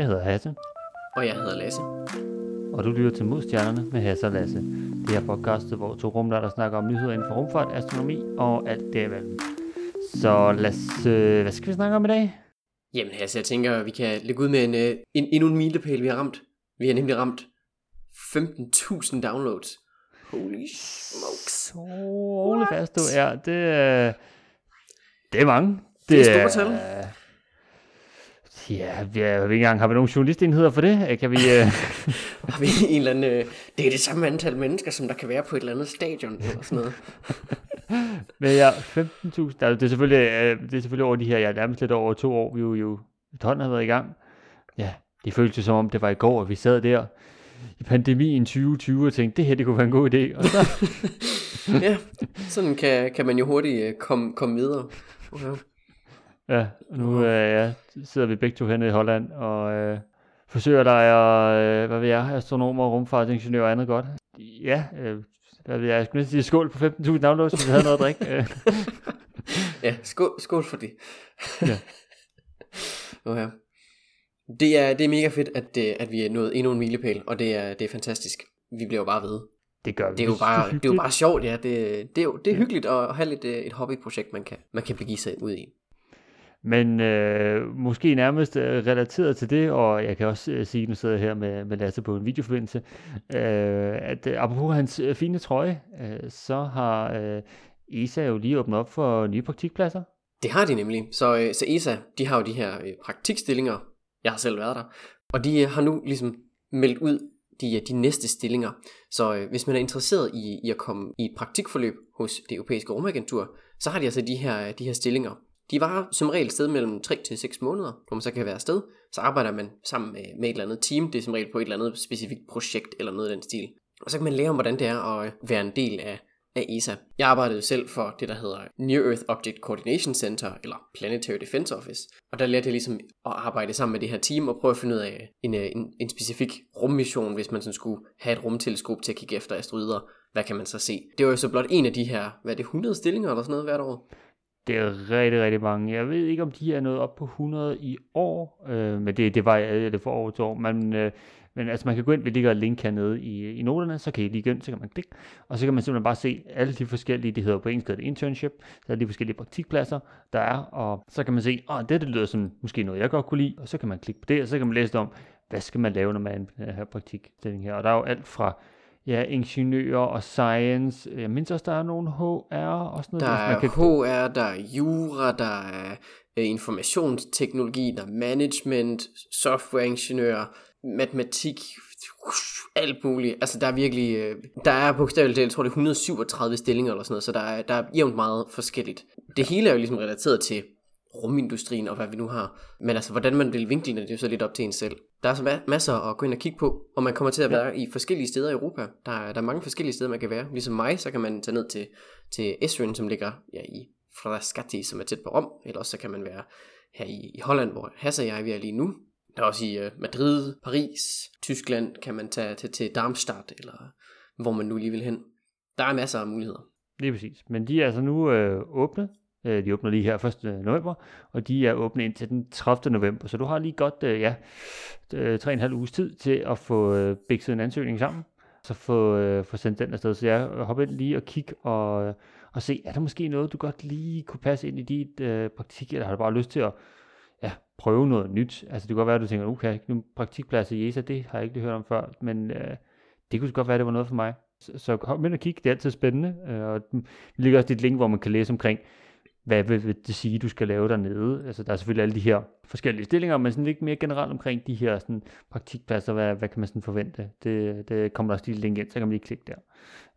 Jeg hedder Hasse, Og jeg hedder Lasse. og du lytter til Modstjernerne med Hasse og Lasse. Det er podcastet, hvor to rumlærder snakker om nyheder inden for rumfart, astronomi og alt derimellem. Så Lasse, hvad skal vi snakke om i dag? Jamen Hasse, jeg tænker, vi kan lægge ud med en, øh, en, endnu en milepæl, vi har ramt. Vi har nemlig ramt 15.000 downloads. Holy smokes. Ole fast, du er. Det, er- det er mange. Det er store tal. Ja, vi ved ikke engang, har vi nogle journalistenheder for det? Kan vi... Øh, Har vi en eller anden... Øh, det er det samme antal mennesker, som der kan være på et eller andet stadion eller sådan noget. Men ja, 15.000, altså, det er selvfølgelig, øh, det er selvfølgelig over de her, ja, nærmest lidt over to år, vi jo, jo efterhånden har været i gang. Ja, det føltes som om, det var i går, at vi sad der i pandemien 2020 og tænkte, det her, det kunne være en god idé. Og så, ja, sådan kan, kan man jo hurtigt øh, komme, komme videre. Okay. Ja, og nu øh, ja, sidder vi begge to hernede i Holland og øh, forsøger der øh, hvad ved jeg, astronomer, rumfartsingeniører og andet godt. Ja, øh, hvad ved jeg, jeg skulle næsten sige skål på 15.000 downloads, hvis vi havde noget at drikke. Øh, Ja, skål, skål for det. Ja. okay. Det er, det er mega fedt, at, øh, at vi er nået endnu en milepæl, og det er, det er fantastisk. Vi bliver jo bare ved. det gør vi. Det er jo Vi bare, det er jo bare sjovt, ja. Det, det, er, jo, det er hyggeligt at have lidt, øh, et hobbyprojekt, man kan, man kan begive sig ud i. Men øh, måske nærmest øh, relateret til det, og jeg kan også øh, sige, nu sidder jeg her med, med Lasse på en videoforbindelse, øh, at øh, apropos hans øh, fine trøje, øh, så har øh, ESA jo lige åbnet op for nye praktikpladser. Det har de nemlig. Så, øh, så ESA, de har jo de her øh, praktikstillinger. Jeg har selv været der. Og de øh, har nu ligesom meldt ud de, de næste stillinger. Så øh, hvis man er interesseret i, i at komme i et praktikforløb hos det europæiske rumagentur, så har de altså de her, de her stillinger. De var som regel sted mellem 3 til 6 måneder, hvor man så kan være afsted. Så arbejder man sammen med, med et eller andet team. Det er som regel på et eller andet specifikt projekt eller noget af den stil. Og så kan man lære om, hvordan det er at være en del af, af ESA. Jeg arbejdede selv for det, der hedder Near Earth Object Coordination Center, eller Planetary Defense Office. Og der lærte jeg ligesom at arbejde sammen med det her team og prøve at finde ud af en, øh, en, en specifik rummission, hvis man sådan skulle have et rumteleskop til at kigge efter asteroider. Hvad kan man så se? Det var jo så blot en af de her, hvad er det, 100 stillinger eller sådan noget hvert år? Det er rigtig, rigtig mange. Jeg ved ikke, om de er nået op på 100 i år, øh, men det, det var det for år til år. Men, øh, men altså, man kan gå ind, vi ligger et link hernede i, i noterne, så kan I lige gå ind, så kan man klikke, og så kan man simpelthen bare se alle de forskellige, det hedder på engelsk, hedder det internship, så er de forskellige praktikpladser, der er, og så kan man se, åh, det, det lyder som måske noget, jeg godt kunne lide, og så kan man klikke på det, og så kan man læse om, hvad skal man lave, når man øh, er her praktikstilling her, og der er jo alt fra ja, ingeniører og science, jeg mindes også, der er nogle HR og sådan noget. Der altså, man er kan- HR, der er jura, der er øh, informationsteknologi, der er management, softwareingeniør, matematik, alt muligt. Altså der er virkelig, øh, der er bogstaveligt talt, jeg tror det er 137 stillinger eller sådan noget, så der er, der er jævnt meget forskelligt. Det hele er jo ligesom relateret til rumindustrien og hvad vi nu har. Men altså, hvordan man vil vinkle det, det er jo så lidt op til en selv. Der er så ma- masser at gå ind og kigge på, og man kommer til at være i forskellige steder i Europa. Der er, der er mange forskellige steder, man kan være. Ligesom mig, så kan man tage ned til, til Esrin, som ligger ja, i Frascati, som er tæt på Rom. Eller også så kan man være her i, i Holland, hvor Hasse og jeg vi er lige nu. Der er også i uh, Madrid, Paris, Tyskland kan man tage til, til Darmstadt, eller hvor man nu lige vil hen. Der er masser af muligheder. Lige præcis. Men de er altså nu øh, åbne. Øh, de åbner lige her 1. Øh, november, og de er åbne indtil den 30. november. Så du har lige godt øh, ja, 3,5 uges tid til at få bikset en ansøgning sammen, så få, få sendt den afsted. Så jeg hopper ind lige og kig og, og se, er der måske noget, du godt lige kunne passe ind i dit øh, praktik, eller har du bare lyst til at ja, prøve noget nyt? Altså det kan godt være, at du tænker, uh, okay, nu praktikplads i ESA, det har jeg ikke lige hørt om før, men øh, det kunne godt være, at det var noget for mig. Så, så kom ind og kig, det er altid spændende, øh, og der ligger også dit link, hvor man kan læse omkring, hvad vil det sige, du skal lave dernede? Altså, der er selvfølgelig alle de her forskellige stillinger, men sådan lidt mere generelt omkring de her sådan, praktikpladser, hvad, hvad kan man sådan forvente? Det, det kommer der også lige et link ind, så kan man lige klikke der.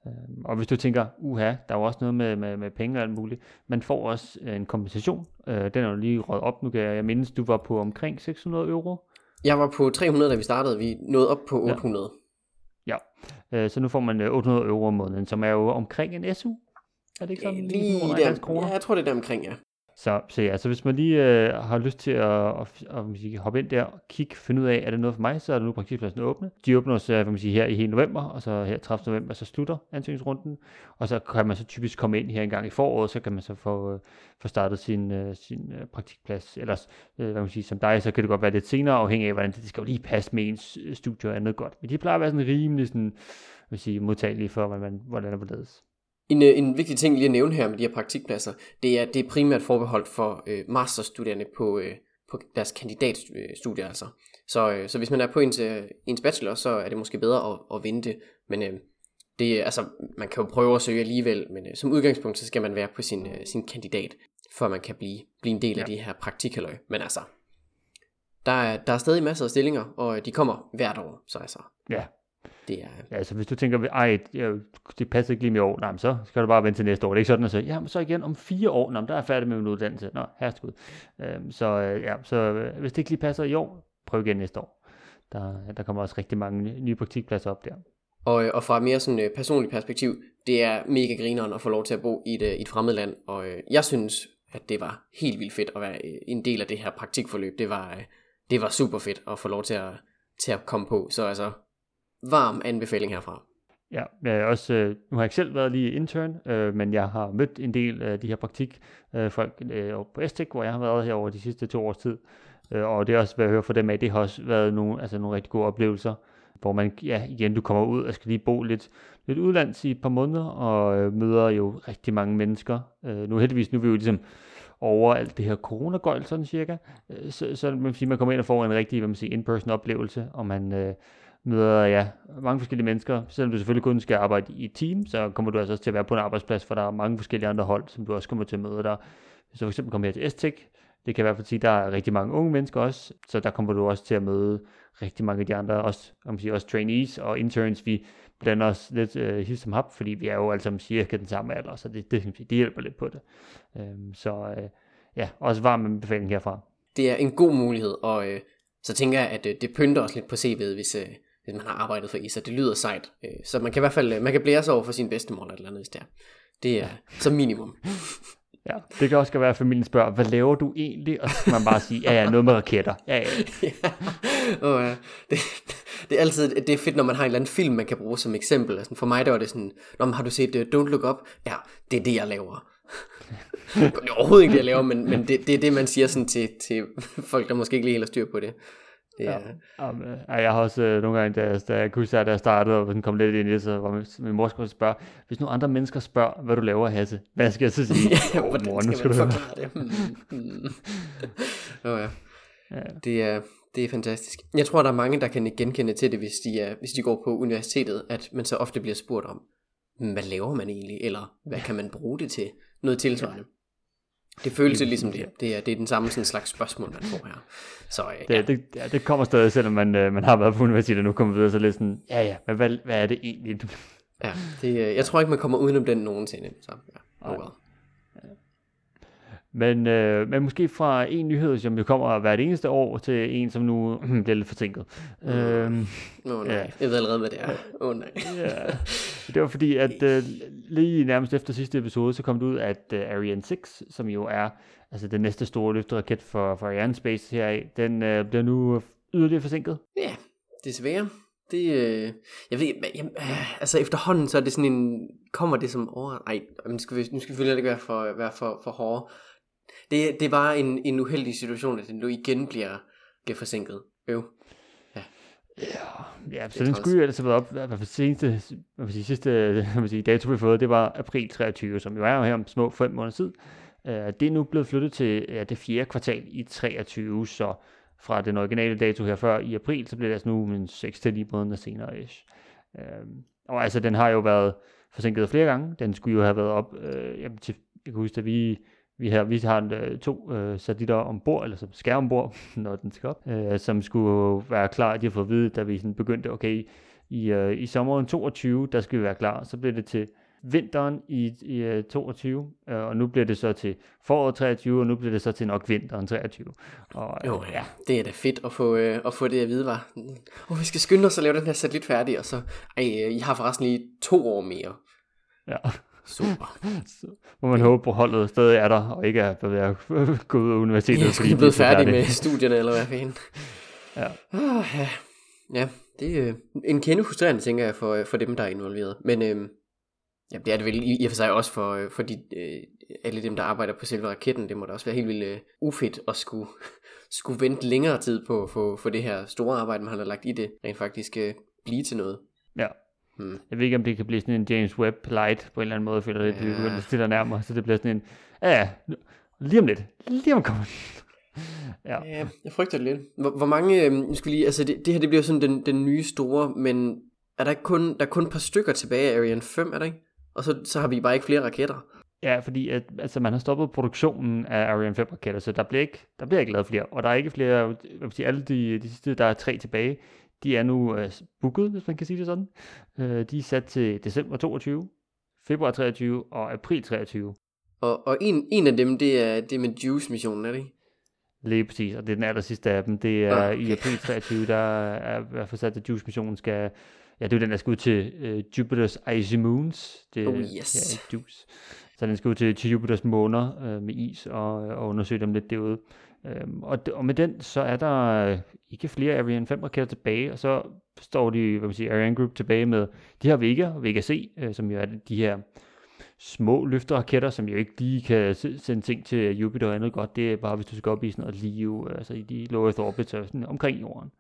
Øhm, og hvis du tænker, uha, der er jo også noget med, med, med penge og alt muligt, man får også øh, en kompensation. Øh, den er jo lige røget op nu, kan jeg, jeg mindes, du var på omkring 600 euro. Jeg var på 300, da vi startede. Vi nåede op på 800. Ja, øh, så nu får man øh, 800 euro om måneden, som er jo omkring en SU. Er det ikke sådan? Ja, lige lige under der, 50 kroner? ja, jeg tror det er der omkring, ja. Så, så ja, så hvis man lige øh, har lyst til at, at, at, at hoppe ind der og kigge, finde ud af, er det noget for mig, så er der nu praktikpladsen åbne. De åbner så, øh, man sige, her i hele november, og så her 30. november, så slutter ansøgningsrunden, og så kan man så typisk komme ind her en gang i foråret, så kan man så få, øh, få startet sin, øh, sin øh, praktikplads. Ellers, øh, hvad man sige, som dig, så kan det godt være lidt senere, afhængig af, hvordan det, det skal jo lige passe med ens øh, studie og andet godt. Men de plejer at være sådan rimelig sådan, vil sige, modtagelige for, hvordan, hvordan det hvorledes. En, øh, en vigtig ting lige at nævne her med de her praktikpladser, det er, det er primært forbeholdt for øh, masterstuderende på, øh, på deres kandidatstudier altså. Så, øh, så hvis man er på ens, øh, ens bachelor, så er det måske bedre at, at vente, men øh, det, altså, man kan jo prøve at søge alligevel, men øh, som udgangspunkt, så skal man være på sin, øh, sin kandidat, før man kan blive, blive en del ja. af de her praktikhalløj. Men altså, der er, der er stadig masser af stillinger, og de kommer hvert år, så altså. Ja, det er... Ja, altså hvis du tænker, ej, det passer ikke lige med år, nej, så skal du bare vente til næste år. Det er ikke sådan at sige, jamen så igen om fire år, nej, der er jeg færdig med min uddannelse. Nå, herreskud. Øhm, så øh, ja, så øh, hvis det ikke lige passer i år, prøv igen næste år. Der, der kommer også rigtig mange nye praktikpladser op der. Og, og fra et mere sådan, øh, personligt perspektiv, det er mega grineren at få lov til at bo i et, et fremmed land, og øh, jeg synes, at det var helt vildt fedt at være en del af det her praktikforløb. Det var, det var super fedt at få lov til at, til at komme på. Så altså, varm anbefaling herfra. Ja, jeg også, øh, nu har jeg ikke selv været lige intern, øh, men jeg har mødt en del af de her praktikfolk øh, øh på STEC, hvor jeg har været her over de sidste to års tid. Øh, og det er også, hvad jeg hører fra dem af, det har også været nogle, altså nogle rigtig gode oplevelser, hvor man, ja, igen, du kommer ud og skal lige bo lidt, lidt udlands i et par måneder, og øh, møder jo rigtig mange mennesker. Øh, nu heldigvis, nu er vi jo ligesom over alt det her coronagøjl, sådan cirka. Øh, så, så man, sige, man kommer ind og får en rigtig, hvad man siger, in-person oplevelse, og man, øh, møder ja, mange forskellige mennesker. Selvom du selvfølgelig kun skal arbejde i et team, så kommer du altså også til at være på en arbejdsplads, for der er mange forskellige andre hold, som du også kommer til at møde der. Hvis du for eksempel kommer her til STEC, det kan i hvert fald sige, at der er rigtig mange unge mennesker også, så der kommer du også til at møde rigtig mange af de andre, også, om sige, også trainees og interns. Vi blander os lidt øh, som hap, fordi vi er jo alle sammen cirka den samme alder, så det, det, det hjælper lidt på det. Øhm, så øh, ja, også varm anbefaling herfra. Det er en god mulighed, og øh, så tænker jeg, at øh, det pynter os lidt på CV'et, hvis, øh, hvis man har arbejdet for ISA. Det lyder sejt. Øh, så man kan i hvert fald man kan blære sig over for sin bedstemor eller, eller andet, hvis det er. Det er som minimum. Ja, det kan også være, at familien spørger, hvad laver du egentlig? Og så skal man bare sige, ja, ja, noget med raketter. Ja, ja. ja. Oh, ja. Det, det, er altid det er fedt, når man har en eller anden film, man kan bruge som eksempel. Altså, for mig der var det sådan, Nå, har du set uh, Don't Look Up? Ja, det er det, jeg laver. det er overhovedet ikke det, jeg laver, men, men det, det er det, man siger sådan til, til folk, der måske ikke lige helt har styr på det. Det er... ja. Um, ja, jeg har også øh, nogle gange, da, jeg, da jeg kunne da jeg startede, og kom lidt ind i det, så var min, min mor skulle spørge, hvis nogle andre mennesker spørger, hvad du laver, Hasse, hvad skal jeg så sige? ja, oh, mor, nu skal du forklare det? Oh, ja. ja. Det er, det er fantastisk. Jeg tror, der er mange, der kan genkende til det, hvis de, er, hvis de går på universitetet, at man så ofte bliver spurgt om, hvad laver man egentlig, eller hvad kan man bruge det til? Noget tilsvarende. Det føles jo ligesom det. Det er, det er den samme sådan slags spørgsmål, man får her. Så, øh, det, ja. Det, ja, det kommer stadig, selvom man, øh, man har været på universitetet, og nu kommer videre, så lidt sådan, ja ja, men hvad, hvad er det egentlig? ja, det, øh, jeg tror ikke, man kommer udenom den nogensinde. Så, ja, oh well. Men, øh, men måske fra en nyhed, som jo kommer hvert eneste år, til en, som nu bliver lidt forsinket. Åh oh, øhm, oh, nej, ja. jeg ved allerede, hvad det er. Åh oh, nej. ja. Det var fordi, at øh, lige nærmest efter sidste episode, så kom det ud, at øh, Ariane 6, som jo er altså den næste store løfteraket for, for Ariane Space heraf, den øh, bliver nu yderligere forsinket. Ja, desværre. Det, øh, jeg ved, jeg, øh, altså efterhånden, så er det sådan en, kommer det som over, ej, nu skal vi, nu skal vi ikke være for, være for, for hårde, det, det var en, en uheldig situation, at den nu igen bliver, bliver forsinket. Øv. Ja. Ja, ja så den skulle jo have været op, hvad for seneste, hvad sige, sidste hvad sige, dato vi har fået, det var april 23, som jo er her om små fem måneder tid. Uh, det er nu blevet flyttet til ja, det fjerde kvartal i 23, så fra den originale dato her før i april, så bliver det altså nu en 6-9 måneder senere. Ish. Uh, og altså, den har jo været forsinket flere gange. Den skulle jo have været op, uh, jamen, til, jeg kan huske, at vi vi har, vi har øh, to øh, satellitter ombord, eller som skal ombord, når den skal op, øh, som skulle være klar. De har fået at vide, da vi sådan begyndte, okay, i, øh, i sommeren 22, der skal vi være klar. Så blev det til vinteren i, i uh, 22, øh, og nu bliver det så til foråret 23, og nu bliver det så til nok vinteren 23. Og, øh, jo, ja, det er da fedt at få, øh, at få det at vide, var. Og vi skal skynde os at lave den her satellit færdig, og så, ej, øh, I har forresten lige to år mere. Ja. Super. Så må man håbe på holdet stadig er der, og ikke er ved at gå ud af universitetet. Jeg skulle er færdig med studierne, eller hvad fanden. Ja. Ah, ja. ja, det er øh, en kende frustrerende, tænker jeg, for, for dem, der er involveret. Men øh, ja, det er det vel i, i og for sig også for, øh, for de, øh, alle dem, der arbejder på selve raketten. Det må da også være helt vildt øh, ufedt at skulle, skulle vente længere tid på for, for det her store arbejde, man har lagt i det, rent faktisk øh, blive til noget. Ja. Hmm. Jeg ved ikke, om det kan blive sådan en James Webb light på en eller anden måde, føler jeg, det Ja. begynder at stille nærmere, så det bliver sådan en, ja, lige om lidt, lige om kommer. ja. Ja, jeg frygter det lidt. Hvor, hvor mange, øh, skal lige, altså det, det her det bliver sådan den, den nye store, men er der ikke kun, der er kun et par stykker tilbage af Ariane 5, er der ikke? Og så, så har vi bare ikke flere raketter. Ja, fordi at, altså, man har stoppet produktionen af Ariane 5 raketter, så der bliver ikke, der bliver ikke lavet flere. Og der er ikke flere, hvad vil sige, alle de, de sidste, der er tre tilbage, de er nu uh, booket, hvis man kan sige det sådan. Uh, de er sat til december 22, februar 23 og april 23. Og, og en, en af dem, det er det med Juice-missionen, er det ikke? Lige præcis, og det er den aller sidste af dem. Det er Ah, okay. i april 23, der er i hvert fald sat, at Juice-missionen skal... Ja, det er den, der skal ud til uh, Jupiters icy moons. Det, Oh, yes. Ja, Juice. Så den skal ud til, til Jupiters måner uh, med is og, og undersøge dem lidt derude. Um, og, og med den, så er der øh, ikke flere Ariane 5 raketter tilbage, og så står de, hvad man siger, Ariane Group tilbage med de her Vega Vega C, uh, som jo er de her små løfteraketter, som jo ikke lige kan sende ting til Jupiter og andet godt. Det er bare, hvis du skal op i sådan noget liv, altså i de low Earth orbit, så sådan omkring jorden.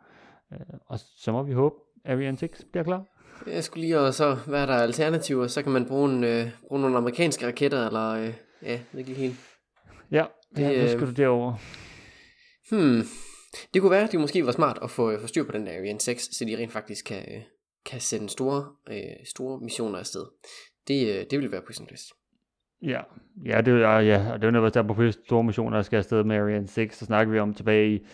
Øh, og så må vi håbe, Ariane 6 bliver klar. Jeg skulle lige og så, hvad er der alternativer? Så kan man bruge, en, øh, bruge nogle amerikanske raketter, eller øh, ja, ikke helt. Ja, det, ja, så skal øh, du derover. Hmm. Det kunne være, at det måske var smart at få, få styr på den der Ariane 6, så de rent faktisk kan, øh, kan sende store, øh, store missioner afsted. Det, øh, det ville være på sin plads. Ja, ja, det, er, ja, og det er jo netop der på store missioner, der skal afsted med Ariane 6, så snakker vi om tilbage i,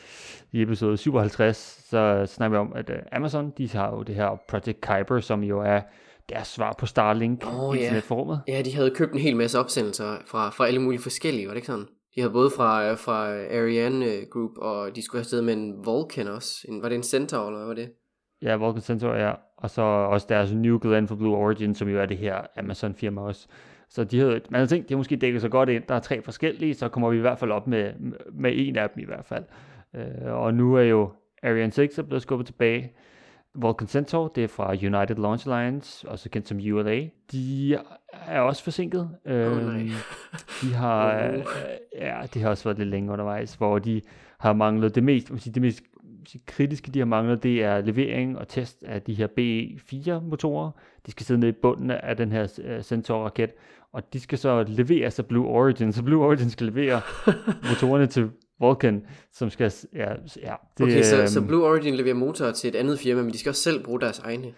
i episode 57, så snakker vi om, at uh, Amazon, de har jo det her Project Kuiper, som jo er deres svar på Starlink, ja. internetformet. Ja, de havde købt en hel masse opsendelser fra, fra alle mulige forskellige, var det ikke sådan? De havde både fra, fra Ariane øh, Group, og de skulle have afsted med en Vulcan også. En, var det en Centaur, eller hvad var det? Ja, Vulcan Centaur, ja. Og så også deres New Glenn for Blue Origin, som jo er det her Amazon-firma også. Så de havde, man havde tænkt, det måske dækket så godt ind. Der er tre forskellige, så kommer vi i hvert fald op med, med en af dem i hvert fald. Øh, og nu er jo Ariane 6 er blevet skubbet tilbage. Vulcan Centaur, det er fra United Launch Alliance, også kendt som ULA. De er også forsinket. Åh, nej. de har, øh, ja, det har også været lidt længe undervejs, hvor de har manglet det mest, sige, det mest kritiske, de har manglet, det er levering og test af de her BE4 motorer. De skal sidde nede i bunden af den her Centaur-raket, og de skal så leveres af Blue Origin, så Blue Origin skal levere motorerne til Vulcan, som skal, ja, ja det, Okay, så, så øhm, Blue Origin leverer motorer til et andet firma, men de skal også selv bruge deres egne.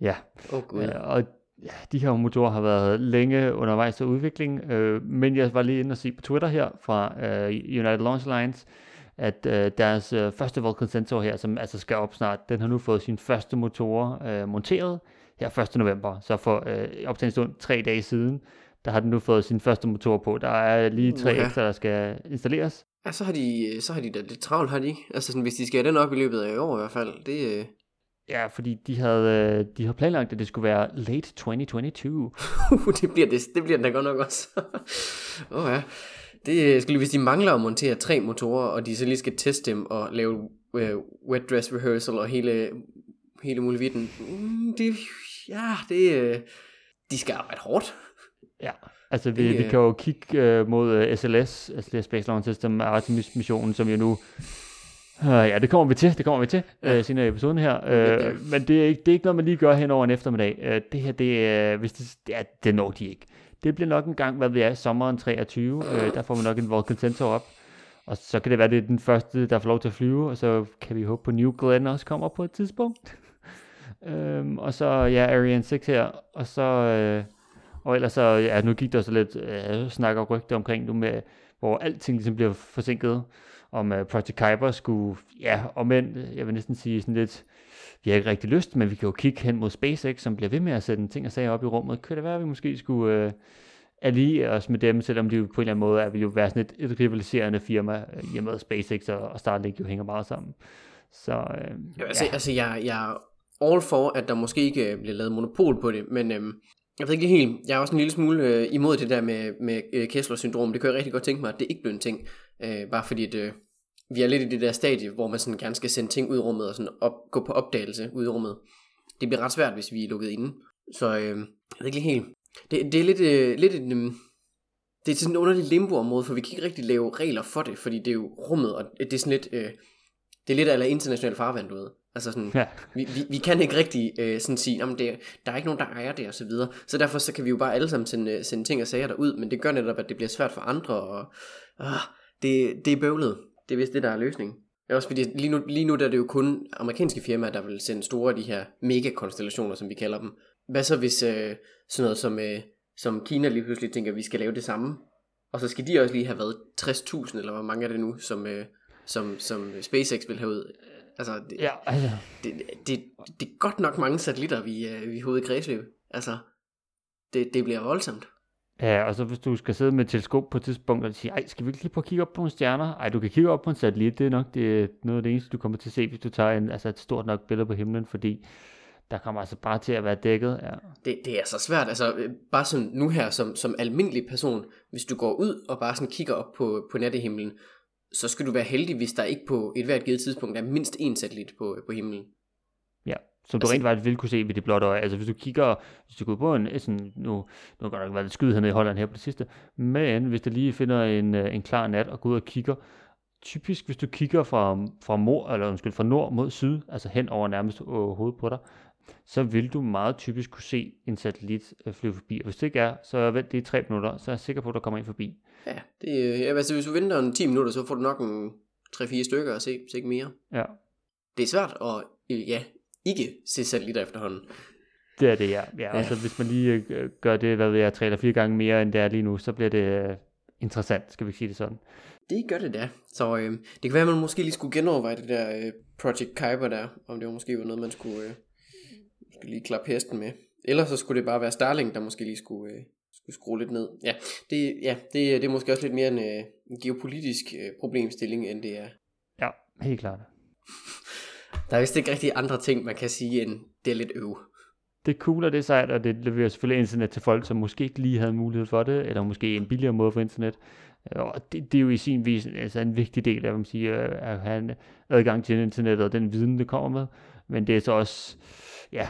ja, oh, gud. Ja, og ja, de her motorer har været længe undervejs til udvikling, øh, men jeg var lige inde og se på Twitter her fra øh, United Launch Alliance, at øh, deres øh, første Vulcan Centaur her, som altså skal op snart, den har nu fået sin første motor øh, monteret her 1. november. Så for øh, op til en stund, tre dage siden, der har den nu fået sin første motor på. Der er lige tre Uha. ekstra, der skal installeres. Ja, så har de, så har de da lidt travlt, har de ikke? Altså sådan, hvis de skal have den op i løbet af i år i hvert fald, det, øh, Ja, fordi de havde, øh, de havde planlagt, at det skulle være late 2022. uh, det, bliver det, det bliver den da godt nok også. Åh oh, ja. Det øh, skulle hvis de mangler at montere tre motorer, og de så lige skal teste dem og lave øh, wet dress rehearsal og hele, hele muligheden. Mm, det, ja, det, øh, de skal arbejde hårdt. Ja, altså vi, Det, vi kan jo kigge øh, mod øh, SLS, altså det her Space Launch System Artemis-missionen, som jo nu... Øh, ja, det kommer vi til, det kommer vi til Ja. øh, senere i episoden her. Ja. Øh, men det er, ikke, det er ikke noget, man lige gør hen over en eftermiddag. Øh, det her, det er, hvis det, det, er, det når de ikke. Det bliver nok en gang, hvad vi er, sommeren 23. Øh, der får vi nok en Vulcan Centaur op. Og så kan det være, det er den første, der får lov til at flyve, og så kan vi håbe på New Glenn også kommer på et tidspunkt. øhm, og så, ja, Ariane 6 her, og så, øh, og ellers så, ja, nu gik der så lidt øh, snak og rygter omkring nu med, hvor alting ligesom bliver forsinket, om uh, Project Kuiper skulle, ja, og men, jeg vil næsten sige sådan lidt, vi har ikke rigtig lyst, men vi kan jo kigge hen mod SpaceX, som bliver ved med at sætte ting og sager op i rummet. Kan det være, at vi måske skulle øh, alliere os med dem, selvom de jo på en eller anden måde er, vil jo være sådan et, et rivaliserende firma, øh, i og med SpaceX og, og Starlink jo hænger meget sammen. Så øh, Ja, altså, ja. altså jeg, jeg er all for, at der måske ikke øh, bliver lavet monopol på det, men øhm, jeg ved ikke helt, jeg er også en lille smule øh, imod det der med, med øh, Kessler-syndrom. Det kan jeg rigtig godt tænke mig, at det ikke blev en ting. Øh, bare fordi, at, øh, vi er lidt i det der stadie, hvor man sådan gerne skal sende ting ud i rummet og sådan op, gå på opdagelse ud i rummet. Det bliver ret svært, hvis vi er lukket inde. Så øh, jeg ved ikke helt. Det, det er lidt, øh, lidt en, øh, det er sådan en underlig limbo-område, for vi kan ikke rigtig lave regler for det, fordi det er jo rummet, og det er sådan lidt, øh, det er lidt af international farvand, du ved. Altså sådan, Ja. vi, vi, vi kan ikke rigtig øh, sådan sige, om det, der er ikke nogen, der ejer det og så videre. Så derfor så kan vi jo bare alle sammen sende, øh, sende ting og sager derud, men det gør netop, at det bliver svært for andre, og ah, det, det er bøvlet. Det er vist det, der er løsningen. Er også fordi, lige nu, lige nu der er det jo kun amerikanske firmaer, der vil sende store af de her mega-konstellationer, som vi kalder dem. Hvad så hvis øh, sådan noget som, øh, som Kina lige pludselig tænker, at vi skal lave det samme? Og så skal de også lige have været 60.000, eller hvor mange er det nu, som, øh, som, som SpaceX vil have ud. Altså, det, Ja, altså, det, det, det er godt nok mange satellitter, vi, øh, vi har ude i kredsløb. Altså, det, det bliver voldsomt. Ja, og så hvis du skal sidde med et teleskop på et tidspunkt og sige, ej, skal vi ikke lige prøve at kigge op på nogle stjerner? Ej, du kan kigge op på en satellit, det er nok det, noget af det eneste, du kommer til at se, hvis du tager en, altså et stort nok billede på himlen, fordi der kommer altså bare til at være dækket. Ja. Det, det er så svært. Altså, øh, bare sådan nu her som, som almindelig person, hvis du går ud og bare sådan kigger op på, på nattehimlen, så skal du være heldig, hvis der ikke på et hvert givet tidspunkt er mindst én satellit på, på himlen. Ja, som du Altså- rent faktisk vil kunne se ved det blotte øje. Altså hvis du kigger, hvis du går på en, sådan, nu, nu har der nok været lidt skyd hernede i Holland her på det sidste, men hvis du lige finder en, øh, en klar nat og går ud og kigger, typisk hvis du kigger fra, fra, mor, eller undskyld, fra nord mod syd, altså hen over nærmest øh, hovedet på dig, så vil du meget typisk kunne se en satellit øh, flyve forbi. Og hvis det ikke er, så vent lige tre minutter, så er jeg sikker på, at der kommer en forbi. Ja, det, øh, ja, altså, hvis du venter en 10 minutter, så får du nok en 3-4 stykker at se, så ikke mere. Ja, Det er svært at, øh, ja, ikke se satellitter efterhånden. det er det, ja. ja, Ja. Og så hvis man lige gør det, hvad ved jeg, tre eller fire gange mere, end det er lige nu, så bliver det interessant, skal vi sige det sådan. Det gør det da. Så øh, det kan være, at man måske lige skulle genoverveje det der øh, Project Kuiper der, om det var måske var noget, man skulle, øh, skulle lige klappe hesten med. Ellers så skulle det bare være Starlink, der måske lige skulle, øh, skulle skrue lidt ned. Ja, det, ja det, det er måske også lidt mere en, øh, en geopolitisk øh, problemstilling, end det er. Ja, helt klart. Der er vist ikke rigtig andre ting, man kan sige, end det er lidt øv. det er cool, og det er sejt, og det leverer selvfølgelig internet til folk, som måske ikke lige havde mulighed for det, eller måske en billigere måde for internet. Og det, det er jo i sin vis altså en vigtig del af, man siger, at have adgang til internettet og den viden, det kommer med. Men det er så også, ja,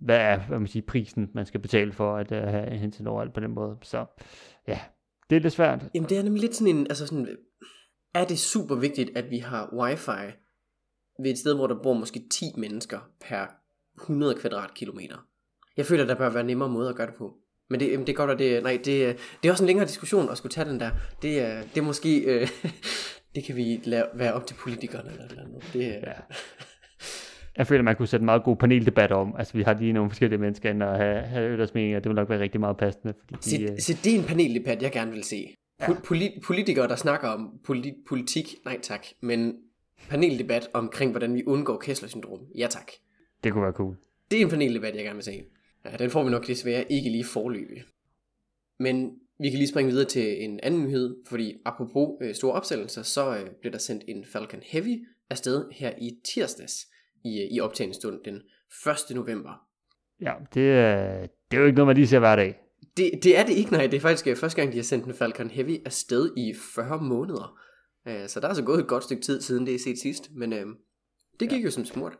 hvad er hvad man siger, prisen, man skal betale for at uh, have internet overalt på den måde. Så ja, det er lidt svært. Jamen det er nemlig lidt sådan en, altså sådan, er det super vigtigt, at vi har wifi ved et sted, hvor der bor måske 10 mennesker per 100 kvadratkilometer? Jeg føler, der bør være nemmere måde at gøre det på. Men det, det er godt, at det, nej, det, det er også en længere diskussion at skulle tage den der. Det er, det er måske, øh, det kan vi lave, være op til politikerne eller andet. Det, er- Ja. Jeg føler, man kunne sætte en meget god paneldebat om. Altså, vi har lige nogle forskellige mennesker ind og have, have deres meninger. Det vil nok være rigtig meget passende. Fordi de, Se, øh, se, det er en paneldebat, jeg gerne vil se. Po- poli- politikere, der snakker om poli- politik, nej tak, men paneldebat omkring, hvordan vi undgår Kessler-syndrom. Ja tak. det kunne være cool. Det er en paneldebat, jeg gerne vil se. Ja, den får vi nok desværre ikke lige forløbig. Men vi kan lige springe videre til en anden nyhed, fordi apropos øh, store opsættelser, så øh, blev der sendt en Falcon Heavy afsted her i tirsdags i, øh, i optagningsstund den 1. november. Ja, det, er- det er jo ikke noget, man lige ser hver dag. Det, det er det ikke, nej. Det er faktisk øh, første gang, de har sendt en Falcon Heavy afsted i 40 måneder. Øh, så der er så gået et godt stykke tid siden det er set sidst, men øh, det gik ja. jo som smurt.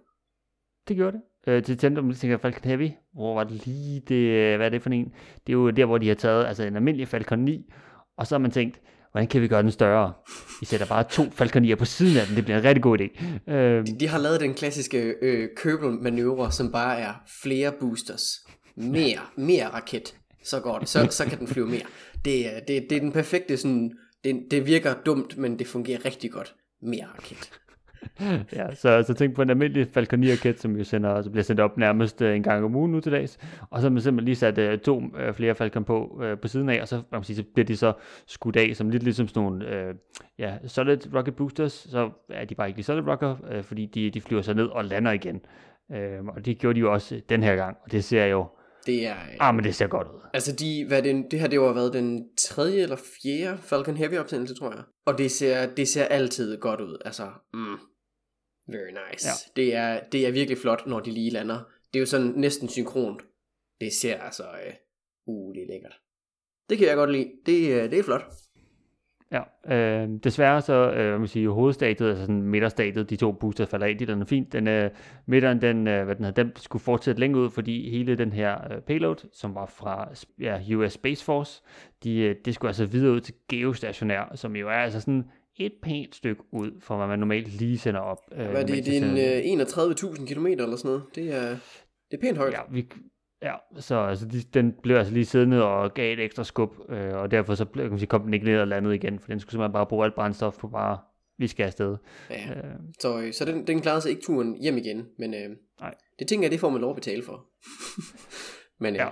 Det gjorde det. Øh, til tændte, om tænker Falcon Heavy. Hvor var det lige det, hvad er det for en? Det er jo der, hvor de har taget altså en almindelig Falcon 9, og så har man tænkt, hvordan kan vi gøre den større? Vi sætter bare to falkonier på siden af den, det bliver en rigtig god idé. Øh, De, de har lavet den klassiske øh, Kerbal-manøvre, som bare er flere boosters. Mere, mere raket. Så går det. Så, så kan den flyve mere. Det, er- det, det er den perfekte sådan... Det, det virker dumt, men det fungerer rigtig godt. Mere raket. ja, så, så tænk på en almindelig Falcon 9 raket, som jo sender, altså bliver sendt op nærmest øh, en gang om ugen nu til dags, og så har man simpelthen lige sat øh, to øh, flere Falcon på øh, på siden af, og så, man sige, så bliver de så skudt af som lidt ligesom sådan nogle øh, ja, solid rocket boosters, så er de bare ikke lige solid rocket, øh, fordi de, de flyver så ned og lander igen. Øh, og det gjorde de jo også den her gang, og det ser jo, det er... Øh, ah, men det ser godt ud. Altså, de, hvad det, det her det har været den tredje eller fjerde Falcon Heavy opsendelse, tror jeg. Og det ser, det ser altid godt ud. Altså, mm, very nice. Ja. Det, er, det er virkelig flot, når de lige lander. Det er jo sådan næsten synkront. Det ser altså, øh, Uh, det er lækkert. Det kan jeg godt lide. Det, øh, det er flot. Ja, øh, desværre så, øh, man sige, hovedstadiet, altså sådan midterstadiet, de to booster falder af, den er fint. Den, øh, midteren, den, øh, hvad den hedder, den skulle fortsætte længere ud, fordi hele den her øh, payload, som var fra ja, US Space Force, de, øh, det skulle altså videre ud til geostationær, som jo er altså sådan et pænt stykke ud, fra hvad man normalt lige sender op. Øh, hvad er det, det er en øh, 31.000 km eller sådan noget? Det er, det er pænt højt. Ja, vi, Ja, så altså, de, den blev altså lige siddende og gav et ekstra skub, øh, og derfor så blev, kan man sige, kom den ikke ned og landet igen, for den skulle simpelthen bare bruge alt brændstof på bare, vi skal afsted. Ja, øh. så, øh, så den, den klarede sig ikke turen hjem igen, men øh, Nej. det tænker jeg, det får man lov at betale for. men øh, ja.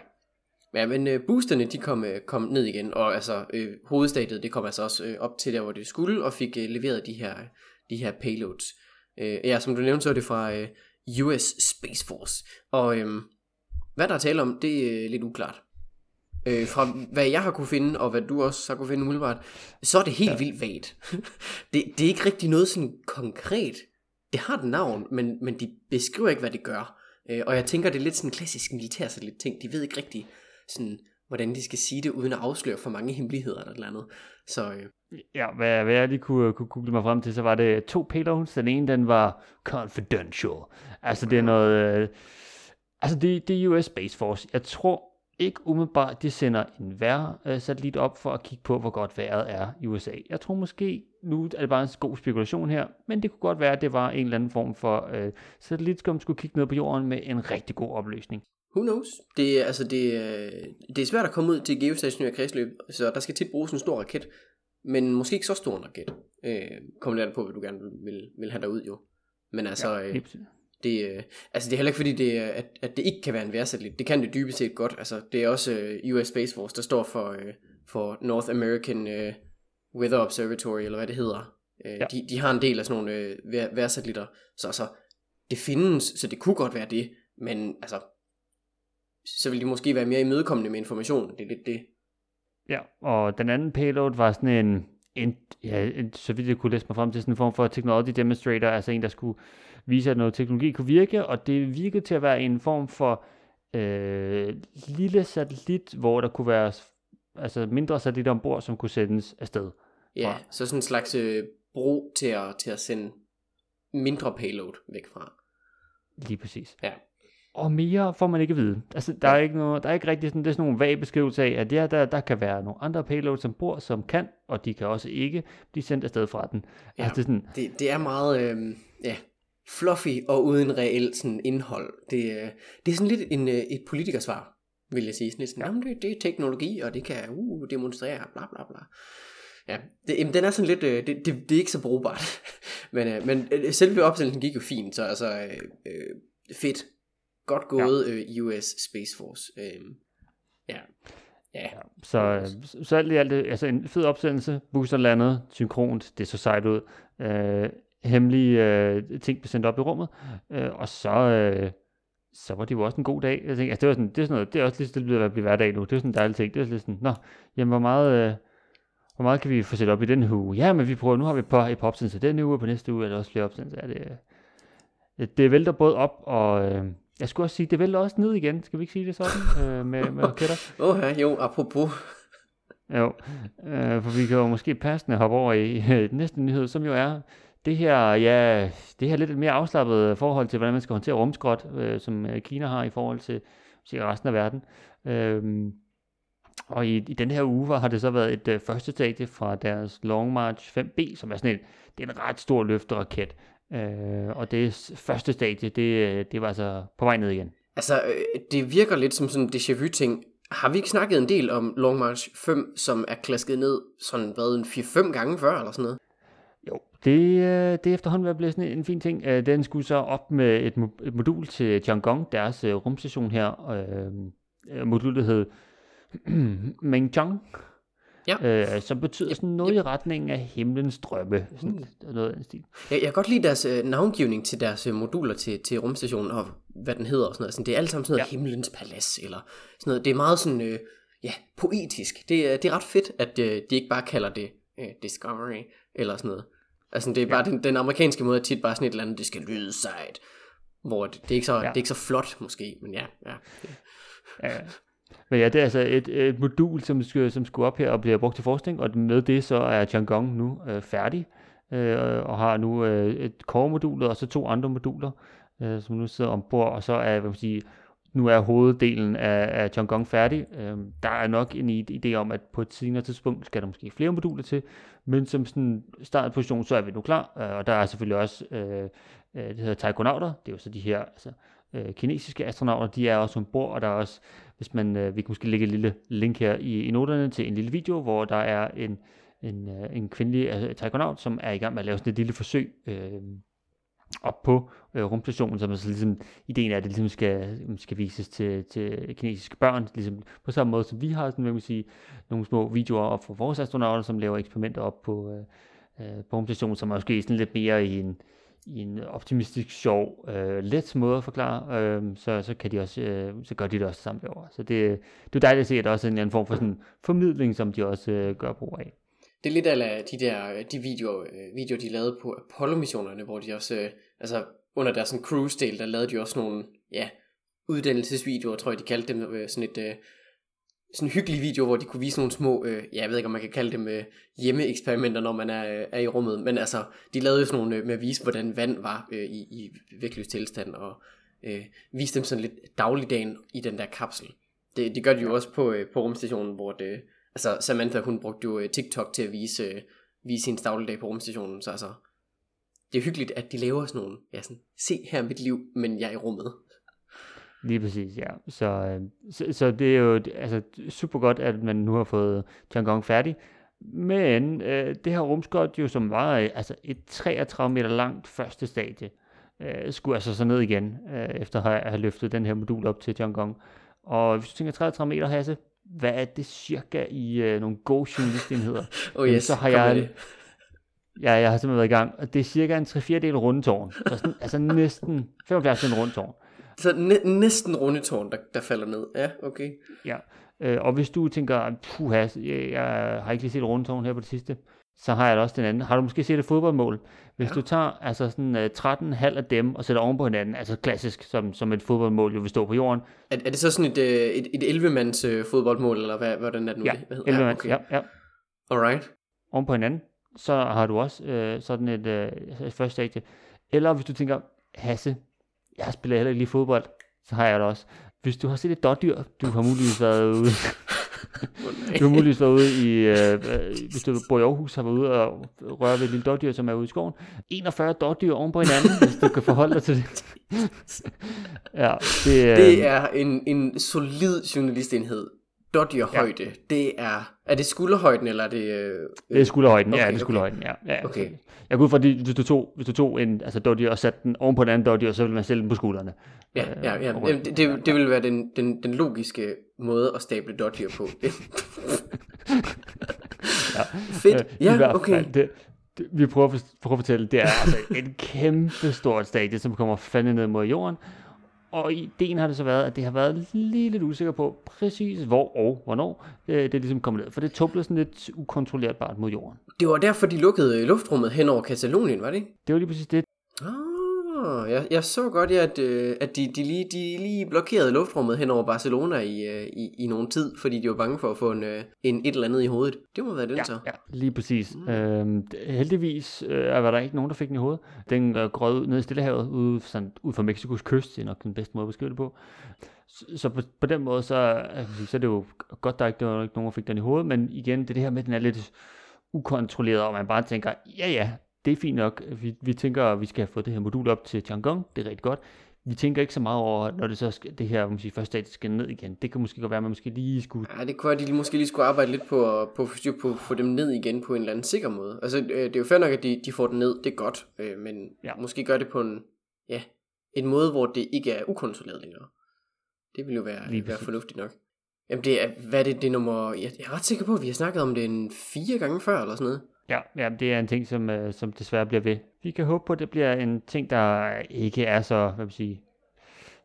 Ja, men øh, boosterne, de kom, øh, kom ned igen, og altså øh, hovedstadiet, det kom altså også øh, op til der, hvor det skulle, og fik øh, leveret de her, de her payloads. Øh, ja, som du nævnte, så er det fra øh, US Space Force, og øh, hvad der er tale om, det er lidt uklart. Øh, fra hvad jeg har kunne finde, og hvad du også har kunne finde umiddelbart, så er det helt ja. vildt vagt. det, det er ikke rigtig noget sådan konkret. Det har et navn, men, men de beskriver ikke, hvad det gør. Øh, og jeg tænker, det er lidt sådan en klassisk militærsatellit ting. De ved ikke rigtig, sådan, hvordan de skal sige det, uden at afsløre for mange hemmeligheder eller noget andet. Så, øh. Ja, hvad, hvad jeg lige kunne, kunne google mig frem til, så var det to payloads. Den ene, den var confidential. Altså det er noget... Øh, Altså, det, det er US Space Force. Jeg tror ikke umiddelbart, de sender en vejr-satellit op for at kigge på, hvor godt vejret er i USA. Jeg tror måske, nu er det bare en god spekulation her, men det kunne godt være, at det var en eller anden form for øh, satellit, som skulle kigge ned på jorden med en rigtig god opløsning. Who knows? Det, altså det, det er svært at komme ud til geostationære kredsløb, så der skal tit bruges en stor raket, men måske ikke så stor en raket. Øh, kommer lidt på, hvad du gerne vil, vil have derud jo. Men altså, ja, øh, det, øh, altså det er heller ikke fordi, det, er, at, at det ikke kan være en værsatellit. Det kan det dybest set godt. Altså, det er også øh, US Space Force, der står for, for North American Weather Observatory, eller hvad det hedder. Ja. de, de har en del af sådan nogle vær, værsatellitter. Så altså, det findes, så det kunne godt være det. Men altså, så vil de måske være mere imødekommende med information. Det er lidt det. Ja, og den anden payload var sådan en, en, ja, en så vidt jeg kunne læse mig frem til, sådan en form for technology demonstrator, altså en, der skulle vise, at noget teknologi kunne virke, og det virkede til at være en form for øh, lille satellit, hvor der kunne være altså mindre satellitter ombord, som kunne sendes afsted. Ja, fra. så sådan en slags øh, bro til at, til at sende mindre payload væk fra. Lige præcis. Ja. Og mere får man ikke at vide. Altså, der, er ikke noget, der er ikke rigtig sådan, det er sådan nogle vage beskrivelser af, at ja, der, der kan være nogle andre payloads som bor, som kan, og de kan også ikke blive sendt afsted fra den. Ja, altså, det, er sådan, det, det er meget, øh, ja, fluffy og uden reelt sådan indhold. Det, øh, det er sådan lidt en, øh, et politikersvar, vil jeg sige. Sådan lidt sådan, det, det er teknologi, og det kan uh, demonstrere, bla bla bla. Ja, det, jamen, den er sådan lidt, øh, det, det, det er ikke så brugbart. men, men selve opsættelsen gik jo fint, så altså øh, fedt. Godt gået ja. US Space Force. Øh, ja. Ja. Så, så alt i alt, altså en fed opsendelse, booster landet, synkront, det så sejt ud. Øh, hemmelige øh, ting blev sendt op i rummet, øh, og så, øh, så var det jo også en god dag. Jeg tænkte, altså, det, var sådan, det, er sådan noget, det er også lige så ved at blive hverdag nu. Det er sådan en dejlig ting. Det er sådan, nå, jamen hvor meget, øh, hvor meget kan vi få sat op i den her uge? Ja, men vi prøver, nu har vi på et par opsendelser den uge, og på næste uge er der også flere opsendelser. Ja, det, det, det vælter både op, og øh, jeg skulle også sige, det vælter også ned igen. Skal vi ikke sige det sådan øh, med, med raketter? Åh oh, jo, apropos. Jo, øh, for vi kan jo måske passende hoppe over i øh, den næste nyhed, som jo er, det her, ja, det her lidt mere afslappet forhold til, hvordan man skal håndtere rumskrot, øh, som øh, Kina har i forhold til, til resten af verden. Øhm, og i, i den her uge har det så været et øh, første stadie fra deres Long March 5B, som er sådan en, det er en ret stor løfteraket. Øh, og det første stadie, det, øh, det var altså på vej ned igen. Altså, øh, det virker lidt som sådan en déjà vu ting. Har vi ikke snakket en del om Long March 5, som er klasket ned sådan hvad, en 4-5 gange før, eller sådan noget? Jo, det, øh, det er efterhånden været blevet sådan en fin ting. Øh, den skulle så op med et, et modul til Tiangong, deres rumstation her. Uh, modulet hed Mengchang. Ja. Uh, som betyder sådan noget ja. i retning af himlens drømme. Sådan mm. noget af den stil. Jeg, jeg kan godt lide deres uh, navngivning til deres uh, moduler til, til rumstationen, og hvad den hedder og sådan noget. Sådan, det er alt sammen sådan noget ja. himlens palads, eller sådan noget. Det er meget sådan, uh, ja, poetisk. Det, det er ret fedt, at uh, de ikke bare kalder det uh, Discovery, eller sådan noget. Altså det er bare ja. den, den amerikanske måde, at tit bare sådan et eller andet, det skal lyde sejt. Hvor det, det, er, ikke så, ja. det er ikke så flot måske, men ja. ja. ja. Men ja, det er altså et, et modul, som, skal, som skulle op her og bliver brugt til forskning, og med det så er Changong nu øh, færdig, øh, og har nu øh, et core-modul og så to andre moduler, øh, som nu sidder ombord, og så er, hvad man sige, nu er hoveddelen af, af Tiangong færdig. Øh, der er nok en idé om, at på et senere tidspunkt skal der måske flere moduler til, men som sådan startposition, så er vi nu klar, øh, og der er selvfølgelig også, øh, øh det hedder taikonauter, det er jo så de her, altså, øh, kinesiske astronauter, de er også ombord, og der er også, hvis man, øh, vi kan måske lægge et lille link her i, i noterne til en lille video, hvor der er en, en, øh, en kvindelig øh, taikonaut, som er i gang med at lave sådan et lille forsøg øh, op på øh, rumstationen, som er så ligesom, ideen er, at det ligesom skal, øh, skal vises til, til kinesiske børn, ligesom på samme måde som vi har, sådan, man sige, nogle små videoer op for vores astronauter, som laver eksperimenter op på, øh, øh på rumstationen, som er måske sådan lidt mere i en, i en optimistisk, sjov, øh, let måde at forklare, øh, så, så, kan de også, øh, så gør de det også samme derovre. Så det, det er dejligt at se, at der også er en eller anden form for sådan formidling, som de også øh, gør brug af. Det er lidt af de der de videoer, øh, videoer, de lavede på Apollo-missionerne, hvor de også, øh, altså under deres sådan cruise-del, der lavede de også nogle, ja, uddannelsesvideoer, tror jeg, de kaldte dem, øh, sådan et, øh, sådan en hyggelig video, hvor de kunne vise nogle små, øh, ja, jeg ved ikke, om man kan kalde dem øh, hjemmeeksperimenter, når man er, øh, er i rummet, men altså, de lavede jo sådan nogle øh, med at vise, hvordan vand var øh, i, i vægtløs tilstand, og øh, vise dem sådan lidt dagligdagen i den der kapsel. Det, det gør de jo også på, øh, på rumstationen, hvor det, altså Samantha, hun brugte jo øh, TikTok til at vise, øh, vise sin dagligdag på rumstationen, så altså, det er hyggeligt, at de laver sådan nogle, ja sådan, se her mit liv, men jeg er i rummet. Lige præcis, ja. Så, øh, så, så det er jo altså, super godt, at man nu har fået Tiangong færdig. Men øh, det her rumskot jo, som var øh, altså et 33 meter langt første stadie, øh, skulle altså så ned igen, øh, efter at have, have løftet den her modul op til Tiangong. Og hvis du tænker 33 meter, Hasse, hvad er det cirka i øh, nogle gode journalistenheder? oh yes, så har jeg, Ja, jeg har simpelthen været i gang, og det er cirka en 3-4 del rundetårn. Så sådan, altså næsten 75 en rundetårn. Så næ- næsten rundetårn, der, der falder ned. Ja, okay. Ja, øh, og hvis du tænker, puha, jeg, jeg har ikke lige set rundetårn her på det sidste, så har jeg da også den anden. Har du måske set et fodboldmål? Hvis ja. du tager altså sådan uh, øh, 13 halv af dem og sætter oven på hinanden, altså klassisk, som, som et fodboldmål jo vil stå på jorden. Er, er det så sådan et, øh, et, et 11-mands uh, fodboldmål, eller hvad, hvordan er det nu? Ja, det? 11 ja, okay. ja, ja. Alright. Oven på hinanden, så har du også uh, sådan et, et første stadie. Eller hvis du tænker, Hasse, jeg spiller heller ikke lige fodbold, så har jeg det også. Hvis du har set et dårdyr, du har muligvis været ude, du har muligvis været ude i, øh, hvis du bor i Aarhus, har været ude og røre ved et lille dårdyr, som er ude i skoven. 41 dårdyr oven på hinanden, hvis du kan forholde dig til det. ja, det, øh, det er en, en solid journalistenhed. Dodgerhøjde, ja. det er... Er det skulderhøjden, eller er det... Øh... Det er skulderhøjden, okay, ja, det er skulderhøjden, okay. ja. ja okay. Jeg går ud fra, at hvis du tog, hvis du tog en altså Dodger og satte den oven på en anden Dodger, så ville man stille den på skuldrene. Ja, ja, ja. Øh, det, det, det vil være den, den, den logiske måde at stable Dodger på. ja. Fedt, ja, okay. Det, det, vi prøver, prøver at fortælle, det er altså et kæmpe stort stadie, som kommer fandme ned mod jorden, og ideen har det så været, at det har været lige lidt usikker på præcis hvor og hvornår øh, det ligesom kom ned. For det tumlede sådan lidt ukontrollerbart mod jorden. Det var derfor, de lukkede luftrummet hen over Katalonien, var det ikke? Det var lige præcis det. Jeg, jeg så godt, ja, at, øh, at de, de, lige, de lige blokerede luftrummet hen over Barcelona i, øh, i, i nogen tid, fordi de var bange for at få en, øh, en et eller andet i hovedet. Det må være den ja, så. Ja, lige præcis. Mm. Øhm, heldigvis øh, var der ikke nogen, der fik den i hovedet. Den øh, grød ud ned i Stillehavet, ude, sådan, ud fra Mexikos kyst, det er nok den bedste måde at beskrive det på. Så, så på, på den måde, så, så er det jo godt, der ikke, der var ikke nogen, der fik den i hovedet, men igen, det er det her med, at den er lidt ukontrolleret, og man bare tænker, ja ja, det er fint nok. Vi, vi tænker, at vi skal have fået det her modul op til Tiangong. Det er rigtig godt. Vi tænker ikke så meget over, når det så skal, det her man sige, første stadie skal ned igen. Det kan måske godt være, at man måske lige skulle... Ja, det kunne være, at de måske lige skulle arbejde lidt på, på, på, på få dem ned igen på en eller anden sikker måde. Altså, øh, det er jo fair nok, at de, de får den ned. Det er godt. Øh, men ja. måske gør det på en, ja, en måde, hvor det ikke er ukontrolleret længere. Det vil jo være, lige være fornuftigt nok. Jamen, det er, hvad er det, det er nummer... Jeg er ret sikker på, at vi har snakket om det en fire gange før, eller sådan noget. Ja, ja det er en ting, som, øh, som desværre bliver ved. Vi kan håbe på, at det bliver en ting, der ikke er så, hvad vil sige,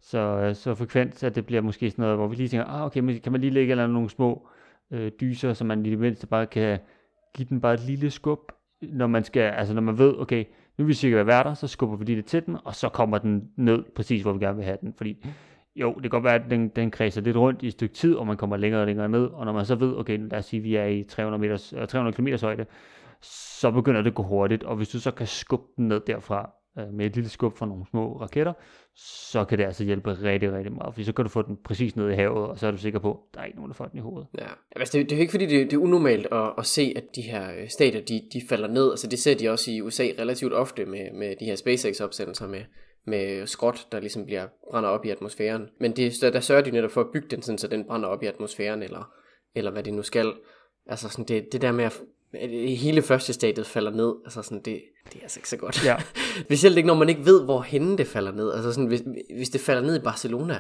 så, øh, så frekvent, at det bliver måske sådan noget, hvor vi lige tænker, ah, okay, kan man lige lægge eller nogle små øh, dyser, så man i det mindste bare kan give den bare et lille skub, når man skal, altså når man ved, okay, nu vil vi sikkert være der, så skubber vi lige det til den, og så kommer den ned præcis, hvor vi gerne vil have den, fordi jo, det kan godt være, at den, den kredser lidt rundt i et stykke tid, og man kommer længere og længere ned, og når man så ved, okay, lad os sige, at vi er i 300, meters, øh, 300 km højde, så begynder det at gå hurtigt, og hvis du så kan skubbe den ned derfra, øh, med et lille skub fra nogle små raketter, så kan det altså hjælpe rigtig, rigtig meget, fordi så kan du få den præcis ned i havet, og så er du sikker på, at der er ikke nogen, der får den i hovedet. Ja, altså det, det er jo ikke fordi, det, det er unormalt at, at se, at de her øh, stater, de, de falder ned, altså det ser de også i USA relativt ofte med, med de her SpaceX-opsendelser med, med skrot, der ligesom bliver brænder op i atmosfæren. Men det, der sørger de netop for at bygge den, sådan, så den brænder op i atmosfæren, eller, eller hvad det nu skal. Altså sådan det, det der med at hele første stadiet falder ned, altså sådan, det, det er altså ikke så godt. Ja. Specielt ikke, når man ikke ved, hvor henne det falder ned. Altså sådan, hvis, hvis det falder ned i Barcelona,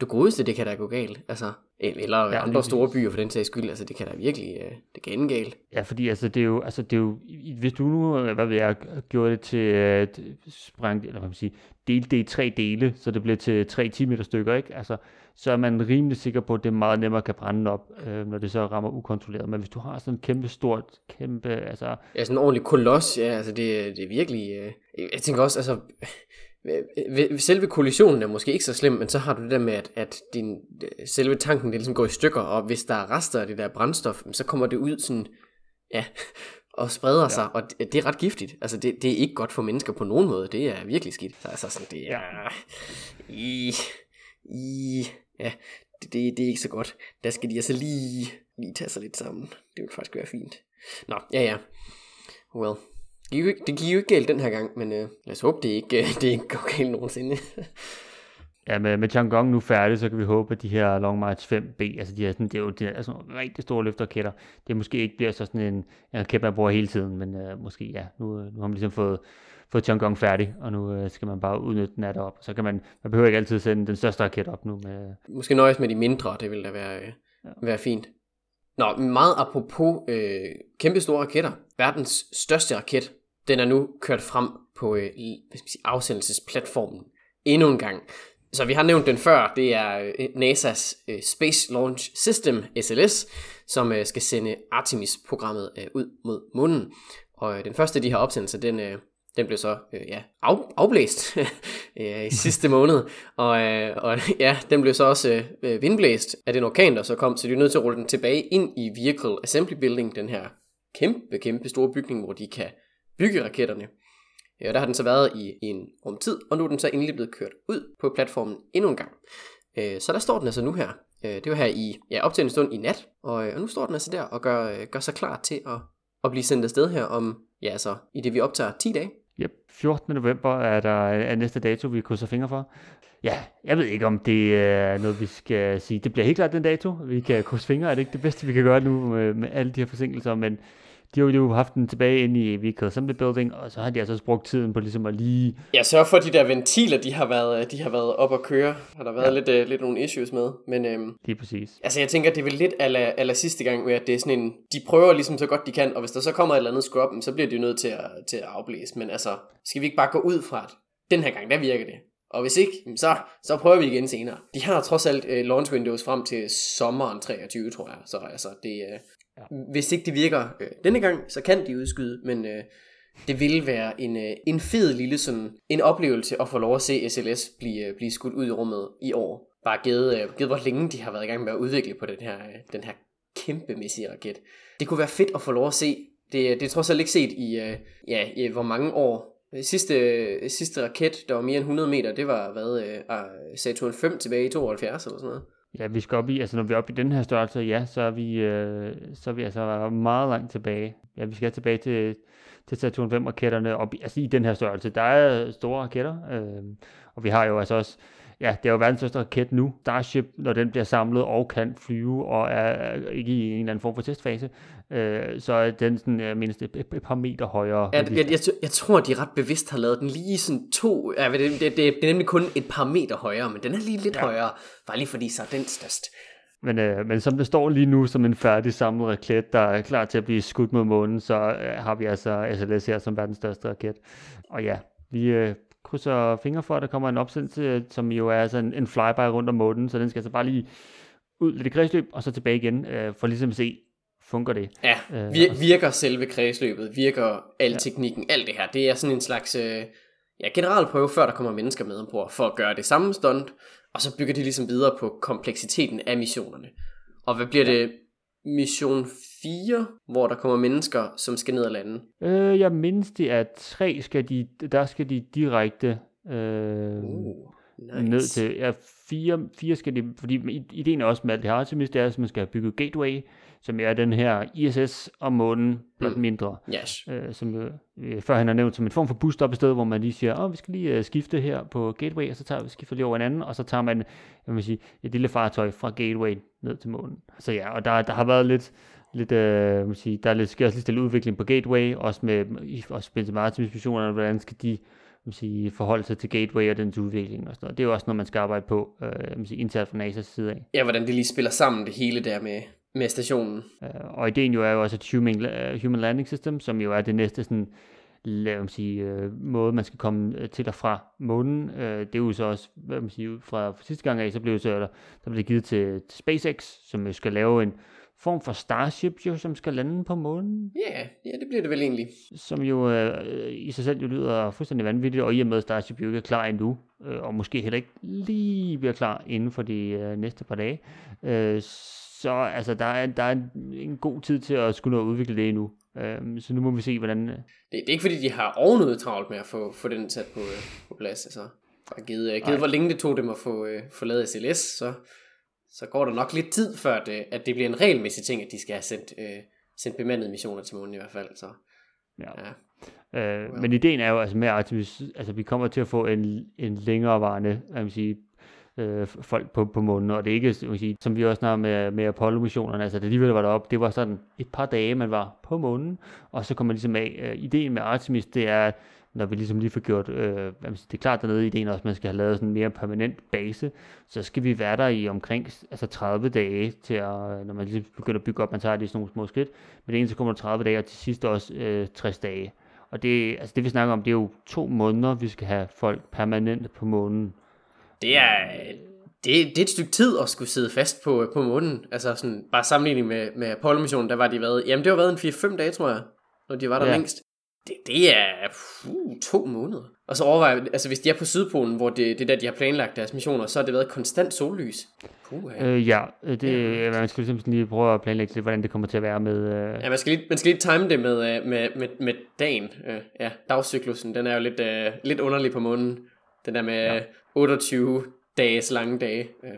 det godeste, det kan da gå galt. Altså, eller ja, andre store byer for den sags skyld, altså det kan da virkelig, øh, det kan ende galt. Ja, fordi altså det er jo, altså det er jo, hvis du nu, øh, hvad ved jeg, gjorde det til, at sprang, eller hvad man siger, dele det i tre dele, så det bliver til tre 10 meter stykker, ikke? Altså, så er man rimelig sikker på, at det meget nemmere kan brænde op, øh, når det så rammer ukontrolleret. Men hvis du har sådan en kæmpe stort, kæmpe, altså... Ja, sådan en ordentlig koloss, ja, altså det, det er virkelig... Øh, jeg tænker også, altså... Selve kollisionen er måske ikke så slem, men så har du det der med, at, at din, selve tanken det ligesom går i stykker, og hvis der er rester af det der brændstof, så kommer det ud sådan, ja, og spreder ja. sig, og det, det er ret giftigt. Altså, det, det er ikke godt for mennesker på nogen måde. Det er virkelig skidt. Så, altså, sådan, det er... I, i, ja, det, det, det er ikke så godt. Der skal de altså lige, lige tage sig lidt sammen. Det vil faktisk være fint. Nå, ja ja. Well, det gik jo ikke, det gik jo ikke galt den her gang, men uh, lad os håbe, det ikke, uh, det ikke går galt nogensinde. Ja, med, med Chang'e nu færdig, så kan vi håbe, at de her Long March 5B, altså de er sådan, det er jo det er sådan nogle rigtig store løfterraketter, det måske ikke bliver så sådan en, en raket, man bruger hele tiden, men uh, måske ja, nu, nu har man ligesom fået, fået Chang'e færdig, og nu uh, skal man bare udnytte den af op. Så kan man, man behøver ikke altid sende den største raket op nu. Med... Måske nøjes med de mindre, det vil da være, uh, ja. være fint. Nå, meget apropos øh, kæmpe store raketter. Verdens største raket, den er nu kørt frem på øh, hvad skal sige, afsendelsesplatformen endnu en gang. Så vi har nævnt den før, det er øh, NASA's øh, Space Launch System, SLS, som øh, skal sende Artemis-programmet ud mod månen. Og den første af de her opsendelser, den, den blev så ja, af, afblæst i sidste måned, og, og ja, den blev så også vindblæst af den orkan, der så kom, så de er nødt til at rulle den tilbage ind i Vehicle Assembly Building, den her kæmpe, kæmpe store bygning, hvor de kan bygge raketterne. Øh, ja, der har den så været i, i en rum tid, og nu er den så endelig blevet kørt ud på platformen endnu en gang. Øh, så der står den altså nu her. Øh, det var her i ja, op til en stund i nat, og, øh, og nu står den altså der og gør, øh, gør sig klar til at, at blive sendt afsted her om, ja altså, i det vi optager 10 dage. Ja, 14. november er der er næste dato, vi krydser fingre for. Ja, jeg ved ikke, om det er noget, vi skal sige. Det bliver helt klart den dato. Vi kan krydse fingre. Er det ikke det bedste, vi kan gøre nu med, med alle de her forsinkelser? Men de har jo haft den tilbage ind i Vehicle Assembly Building, og så har de altså brugt tiden på ligesom at lige... Ja, sørg for, at de der ventiler, de har været, de har været op at køre. Har der været ja. lidt, uh, lidt nogle issues med. Men, øhm, Lige præcis. Altså jeg tænker, det er vel lidt ala, ala sidste gang med, at det er sådan en... De prøver ligesom så godt de kan, og hvis der så kommer et eller andet scrub, så bliver de jo nødt til at, til at afblæse. Men altså, skal vi ikke bare gå ud fra, at den her gang, der virker det. Og hvis ikke, så, så prøver vi igen senere. De har trods alt uh, launch windows frem til sommeren 23, tror jeg. Så altså, det, uh, Ja. Hvis ikke det virker øh, denne gang, så kan de udskyde, men øh, det ville være en, øh, en fed lille sådan, en oplevelse at få lov at se SLS blive, øh, blive skudt ud i rummet i år. Bare givet, øh, givet hvor længe de har været i gang med at udvikle på den her, øh, den her kæmpemæssige raket. Det kunne være fedt at få lov at se. Det, øh, det er trods alt ikke set i, øh, ja, i øh, hvor mange år. Sidste, øh, sidste raket, der var mere end 100 meter, det var hvad, øh, ah, Saturn 5 tilbage i 72 eller sådan noget. Ja, vi skal op i, altså når vi er oppe i den her størrelse, ja, så er vi, øh, så er vi altså meget langt tilbage. Ja, vi skal tilbage til, til Saturn 5 raketterne op i, altså i den her størrelse. Der er store raketter, øh, og vi har jo altså også ja, det er jo verdens største raket nu. Starship, når den bliver samlet og kan flyve og er ikke i en eller anden form for testfase, øh, så er den sådan, jeg mindst et, et, et par meter højere. Ja, jeg, jeg, jeg, tror, de ret bevidst har lavet den lige sådan to, ja, det, det, det, det er nemlig kun et par meter højere, men den er lige lidt ja. højere, bare lige fordi så er den størst. Men, øh, men som det står lige nu som en færdig samlet raket, der er klar til at blive skudt mod månen, så øh, har vi altså SLS her som verdens største raket. Og ja, vi øh, krydser fingre for, at der kommer en opsendelse, som jo er sådan en flyby rundt om månen, så den skal altså bare lige ud lidt i kredsløb, og så tilbage igen, øh, for ligesom at se, fungerer det. Ja, øh, vir- virker selve kredsløbet, virker al ja. teknikken, alt det her. Det er sådan en slags, øh, ja, generalprøve, før der kommer mennesker med ombord, for at gøre det samme stunt, og så bygger de ligesom videre på kompleksiteten af missionerne. Og hvad bliver ja. det? Mission 4, hvor der kommer mennesker, som skal ned og lande. Øh, jeg mindes det er 3, skal de, der skal de direkte øh, Uh, nice. ned til. Ja, fire, fire skal de, fordi ideen er også med alt det her Artemis, det er, at man skal have bygget Gateway, som er den her ISS om månen, blot Mm. mindre. Yes. øh, som øh, før han har nævnt som en form for busstop et sted, hvor man lige siger, åh, vi skal lige øh, skifte her på Gateway, og så tager vi skifter lige over en anden, og så tager man jeg vil sige, et lille fartøj fra Gateway ned til månen. Så ja, og der, der har været lidt, lidt øh, vil sige, der er lidt, sker også lidt stille udvikling på Gateway, også med også spil til Artemis missionerne, hvordan skal de vil sige, forholde sig til Gateway og dens udvikling og sådan noget. Det er jo også noget, man skal arbejde på, øh, vil sige, internt fra NASA's side af. Ja, hvordan det lige spiller sammen, det hele der med, med stationen. Øh, og ideen jo er jo også et human, uh, human landing system, som jo er det næste sådan, lad mig sige, øh, måde, man skal komme til og fra månen. Øh, det er jo så også, hvad man siger, fra, fra sidste gang af, så blev det så, der blev det givet til, til SpaceX, som jo skal lave en form for Starship, jo, som skal lande på månen, Ja, yeah, ja, det bliver det vel egentlig. som jo øh, i sig selv jo lyder fuldstændig vanvittigt, og i og med at Starship jo ikke er klar endnu, øh, og måske heller ikke lige bliver klar inden for de øh, næste par dage, øh, så altså, der er, der er en, en god tid til at skulle nå at udvikle det endnu. Øh, så nu må vi se, hvordan... øh, Det, det er ikke fordi, de har ovenud travlt med at få, få den sat på, øh, på plads. Altså, og givet, øh, givet hvor længe det tog dem at få, øh, få lavet SLS, så, så går der nok lidt tid, før det, at det bliver en regelmæssig ting, at de skal have sendt, øh, sendt bemandede missioner til månen i hvert fald. Så, Ja. ja. Øh, Well. Men ideen er jo altså med Artemis, altså vi kommer til at få en, en længerevarende, jeg vil sige, øh, folk på, på månen, og det er ikke, sige, som vi også snakker med, med Apollo-missionerne, altså det alligevel var deroppe, det var sådan et par dage, man var på månen, og så kom man ligesom af. Øh, ideen med Artemis, det er, når vi ligesom lige får gjort, øh, det er klart dernede, ideen også, at man skal have lavet sådan en mere permanent base, så skal vi være der i omkring altså 30 dage til at, øh, når man ligesom begynder at bygge op, man tager det i sådan nogle små skridt, men det ene så kommer der 30 dage, og til sidst også øh, 60 dage. Og det, altså det vi snakker om, det er jo to måneder, vi skal have folk permanent på månen. Det er, det, det er et stykke tid at skulle sidde fast på, på månen. Altså sådan, bare sammenligning med, med Apollo-missionen, der var de været, jamen det har været en 4-5 dage, tror jeg, når de var der Ja. ja. længst. Det, det er puh, to måneder. Og så overvej, altså hvis de er på Sydpolen, hvor det, det er der, de har planlagt deres missioner, så har det været konstant sollys. Puh, ja. Øh, ja, øh, det, ja. man skal sådan lige prøve at planlægge lidt, hvordan det kommer til at være med... Øh, Ja, man skal lige, man skal lige time det med, øh, med, med, med dagen. Øh, Ja, dagscyklusen, den er jo lidt, øh, lidt underlig på månen. Den der med Ja. Ja. 28 dages lange dage. Ja.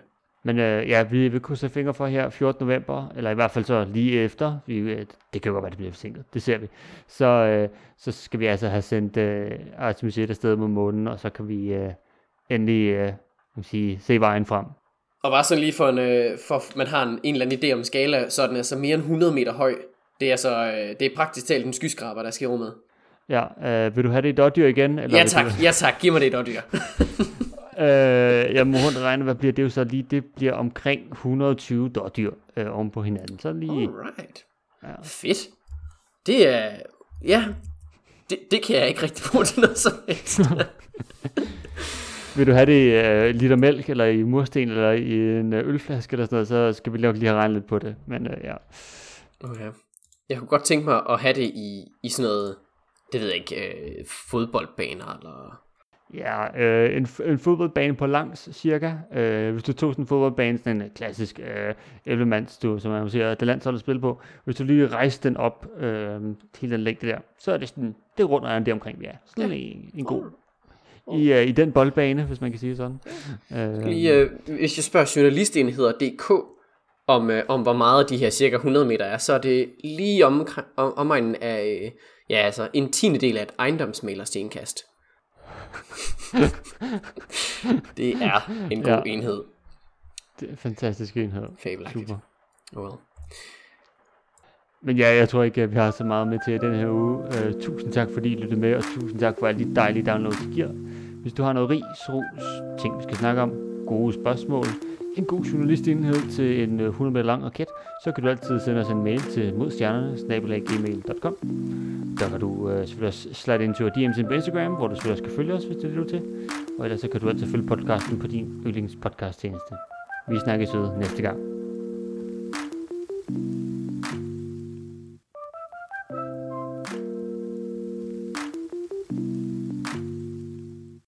Men øh, ja, vi vil kunne se fingre for her 14. november, eller i hvert fald så lige efter. Vi, øh, det kan jo godt være, det bliver forsinket. Det ser vi. Så, øh, så skal vi altså have sendt øh, Artemis 1 afsted mod månen, og så kan vi øh, endelig øh, kan sige, se vejen frem. Og bare sådan lige for, en, øh, for man har en, en eller anden idé om skala, så er den altså mere end 100 meter høj. Det er altså, øh, det er praktisk talt en skyskraber, der skal i rummet. Ja, øh, vil du have det i dårdyr igen? Eller Ja tak, Du, ja tak, giv mig det dårdyr. øh, jeg må rundt regne, hvad bliver det jo så lige? Det bliver omkring 120 dårdyr øh, oven på hinanden. Så lige... Alright. Ja. Fedt. Det er, ja, det, det kan jeg ikke rigtig bruge til noget som helst. Vil du have det i øh, liter mælk, eller i mursten, eller i en øh, ølflaske, eller sådan noget, så skal vi nok lige have regnet lidt på det. Men øh, ja. Okay. Jeg kunne godt tænke mig at have det i, i sådan noget, det ved jeg ikke, øh, fodboldbaner, eller... Ja, øh, en, en fodboldbane på langs, cirka. Øh, hvis du tog sådan en fodboldbane, sådan en øh, klassisk øh, 11-mands, du, som man siger, det landshold at spille på. Hvis du lige rejste den op, øh, hele den længde der, så er det sådan, det er og det omkring, ja. Sådan Ja. en, en god, i, øh, i den boldbane, hvis man kan sige sådan. Øh, Lige, øh, hvis jeg spørger journalistenheder.dk om, øh, om hvor meget de her cirka 100 meter er, så er det lige om, om, omegnen af, øh, ja altså en tiende del af et ejendomsmaler stenkast. det er en god Ja. enhed. det er en fantastisk enhed. Fabelagtigt. Super. Oh well. Men ja, jeg tror ikke, at vi har så meget med til den her uge. Uh, tusind tak, fordi I lyttede med, og tusind tak for alle de dejlige downloads, I giver. Hvis du har noget ris, ros, ting, vi skal snakke om, gode spørgsmål, en god journalistenhed til en øh, 100 meter lang raket, så kan du altid sende os en mail til modstjernerne, Der kan du øh, selvfølgelig også slide ind til DM's på Instagram, hvor du selvfølgelig også kan følge os, hvis det er det, du til. Og ellers så kan du altid følge podcasten på din yndlingspodcast tjeneste. Vi snakkes ved næste gang.